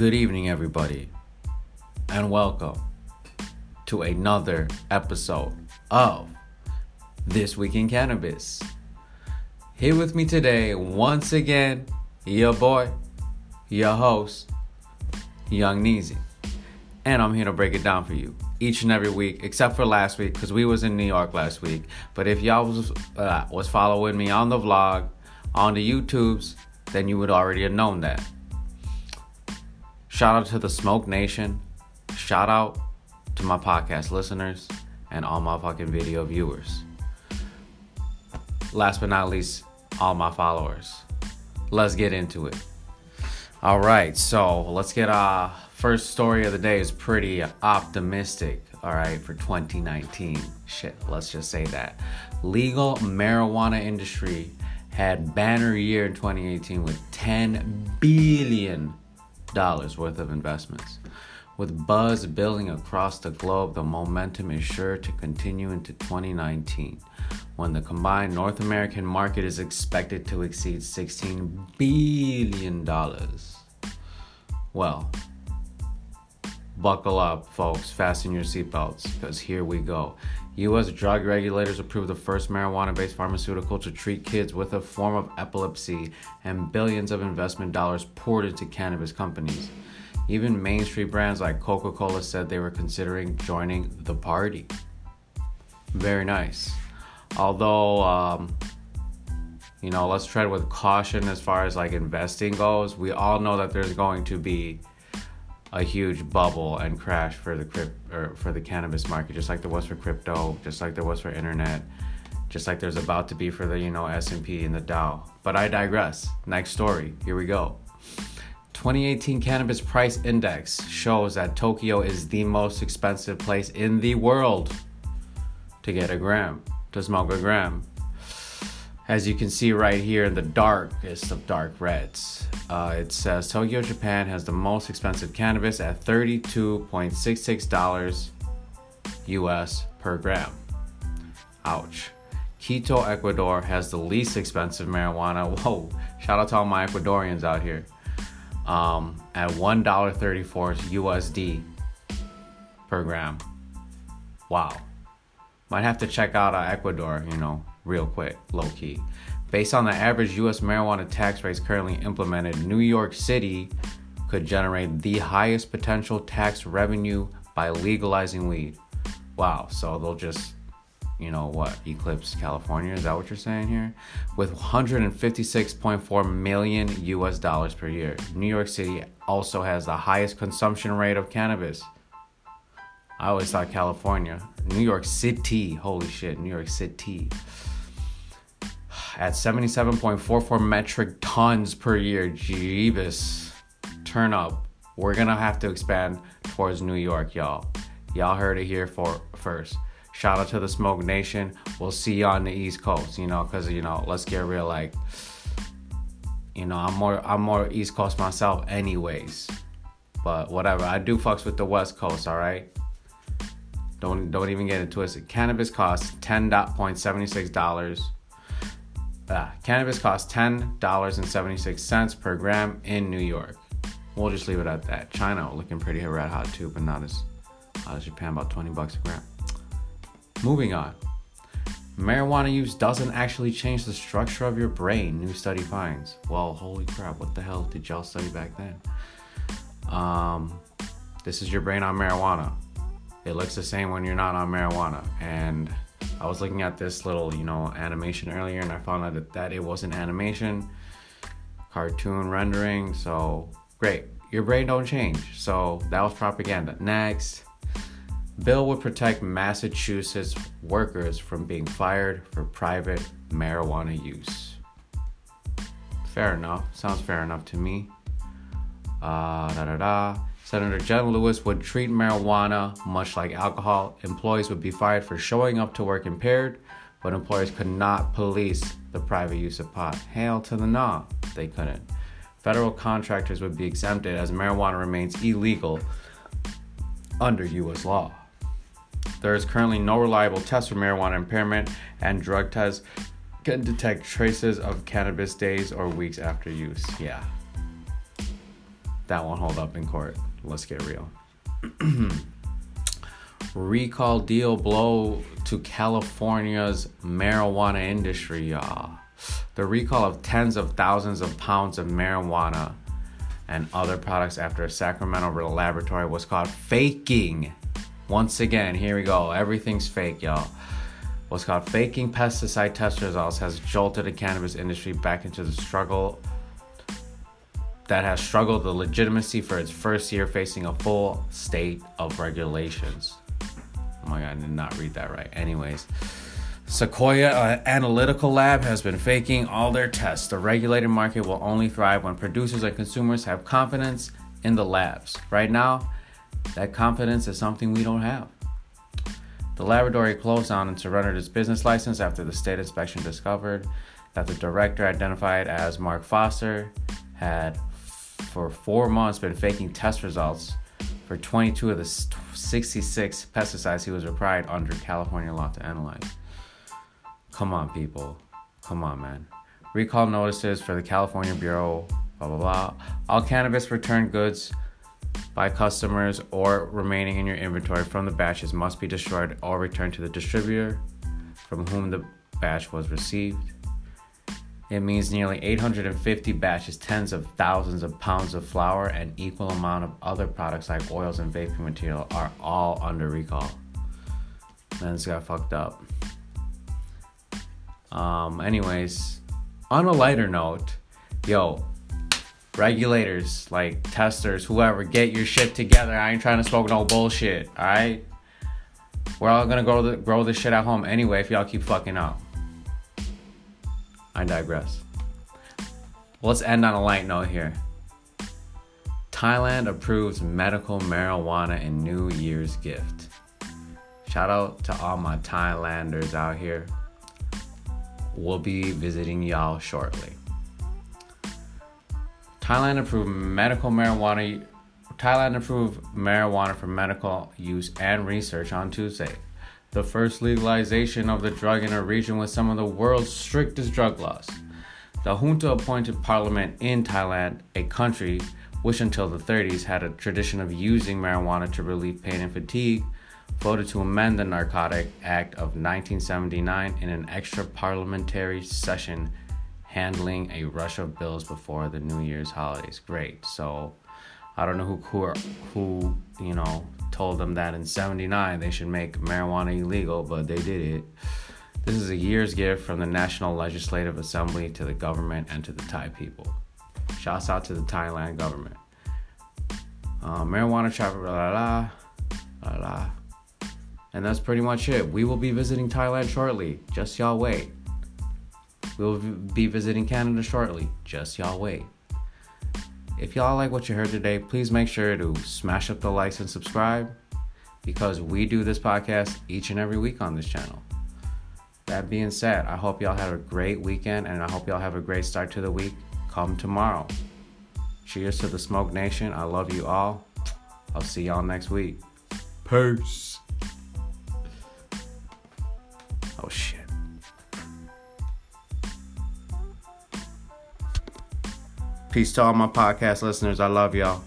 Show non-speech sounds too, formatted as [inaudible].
Good evening, everybody, and welcome to another episode of This Week in Cannabis. Here with me today, once again, your boy, your host, Young Neezy. And I'm here to break it down for you each and every week, except for last week, because we was in New York last week. But if y'all was, uh, was following me on the vlog, on the YouTubes, then you would already have known that. Shout out to the Smoke Nation. Shout out to my podcast listeners and all my fucking video viewers. Last but not least, all my followers. Let's get into it. All right, so let's get our first story of the day is pretty optimistic. All right, for 2019. Shit, let's just say that. Legal marijuana industry had banner year in 2018 with 10 billion worth of investments. With buzz building across the globe, the momentum is sure to continue into 2019 when the combined North American market is expected to exceed $16 billion. Well, buckle up, folks, fasten your seatbelts, because here we go. U.S. drug regulators approved the first marijuana based pharmaceutical to treat kids with a form of epilepsy, and billions of investment dollars poured into cannabis companies. Even mainstream brands like Coca Cola said they were considering joining the party. Very nice. Although, um, you know, let's tread with caution as far as like investing goes. We all know that there's going to be a huge bubble and crash for the crypt or for the cannabis market, just like there was for crypto, just like there was for internet, just like there's about to be for the you know S and P and the Dow. But I digress. Next story. Here we go. 2018 Cannabis Price Index shows that Tokyo is the most expensive place in the world to get a gram, to smoke a gram. As you can see right here in the darkest of dark reds, uh, it says Tokyo, Japan has the most expensive cannabis at $32.66 US per gram. Ouch. Quito, Ecuador has the least expensive marijuana. [laughs] Whoa, shout out to all my Ecuadorians out here. Um, at $1.34 USD per gram. Wow. Might have to check out uh, Ecuador, you know, real quick, low key. Based on the average US marijuana tax rates currently implemented, New York City could generate the highest potential tax revenue by legalizing weed. Wow, so they'll just, you know what, eclipse California? Is that what you're saying here? With 156.4 million US dollars per year. New York City also has the highest consumption rate of cannabis. I always thought California. New York City, holy shit, New York City at 77.44 metric tons per year. Jeebus. Turn up. We're gonna have to expand towards New York, y'all. Y'all heard it here for first. Shout out to the Smoke Nation. We'll see you on the East Coast, you know, cause you know, let's get real. Like, you know, I'm more I'm more East Coast myself, anyways. But whatever, I do fucks with the West Coast. All right. Don't don't even get it twisted. Cannabis costs ten point seventy six dollars uh, cannabis costs $10.76 per gram in New York. We'll just leave it at that. China looking pretty red hot too, but not as hot as Japan, about 20 bucks a gram. Moving on. Marijuana use doesn't actually change the structure of your brain, new study finds. Well, holy crap, what the hell did y'all study back then? Um, this is your brain on marijuana. It looks the same when you're not on marijuana. And I was looking at this little, you know, animation earlier and I found out that, that it wasn't animation, cartoon rendering. So great. Your brain don't change. So that was propaganda. Next. Bill would protect Massachusetts workers from being fired for private marijuana use. Fair enough. Sounds fair enough to me. Uh, da da da. Senator Jason Lewis would treat marijuana much like alcohol. Employees would be fired for showing up to work impaired, but employers could not police the private use of pot. Hail to the no, they couldn't. Federal contractors would be exempted as marijuana remains illegal under U.S. law. There is currently no reliable test for marijuana impairment, and drug tests can detect traces of cannabis days or weeks after use. Yeah, that won't hold up in court. Let's get real. [clears throat] Recall deal blow to California's marijuana industry, y'all. The recall of tens of thousands of pounds of marijuana and other products after a Sacramento laboratory was caught faking. Once again, here we go. Everything's fake, y'all. What's called faking pesticide test results has jolted the cannabis industry back into the struggle that has struggled the legitimacy for its first year facing a full state of regulations. Oh my god, I did not read that right. Anyways, Sequoia uh, Analytical Lab has been faking all their tests. The regulated market will only thrive when producers and consumers have confidence in the labs. Right now, that confidence is something we don't have. The laboratory closed down and surrendered its business license after the state inspection discovered that the director, identified as Mark Foster, had for four months been faking test results for 22 of the 66 pesticides he was required under California law to analyze. Come on, people. Come on, man. Recall notices for the California Bureau, blah, blah, blah. All cannabis returned goods by customers or remaining in your inventory from the batches must be destroyed or returned to the distributor from whom the batch was received. It means nearly 850 batches, tens of thousands of pounds of flower, and equal amount of other products like oils and vaping material are all under recall. Man, this got fucked up. Um, anyways, on a lighter note, yo, regulators, like testers, whoever, get your shit together. I ain't trying to smoke no bullshit, alright? We're all gonna grow, the, grow this shit at home anyway if y'all keep fucking up. I digress. Let's end on a light note here. Thailand approves medical marijuana in New Year's gift. Shout out to all my Thailanders out here. We'll be visiting y'all shortly. Thailand approved medical marijuana. Thailand approved marijuana for medical use and research on Tuesday. The first legalization of the drug in a region with some of the world's strictest drug laws. The junta appointed parliament in Thailand, a country which until the 30s had a tradition of using marijuana to relieve pain and fatigue, voted to amend the Narcotic Act of 1979 in an extra parliamentary session handling a rush of bills before the New Year's holidays. Great. So I don't know who who, who you know told them that in 79 they should make marijuana illegal, but they did it. This is a year's gift from the National Legislative Assembly to the government and to the Thai people. Shouts out to the Thailand government. Uh, marijuana chopper, la la la la. And that's pretty much it. We will be visiting Thailand shortly. Just y'all wait. We'll be visiting Canada shortly. Just y'all wait. If y'all like what you heard today, please make sure to smash up the likes and subscribe because we do this podcast each and every week on this channel. That being said, I hope y'all have a great weekend and I hope y'all have a great start to the week. Come tomorrow. Cheers to the Smoke Nation. I love you all. I'll see y'all next week. Peace. Peace to all my podcast listeners. I love y'all.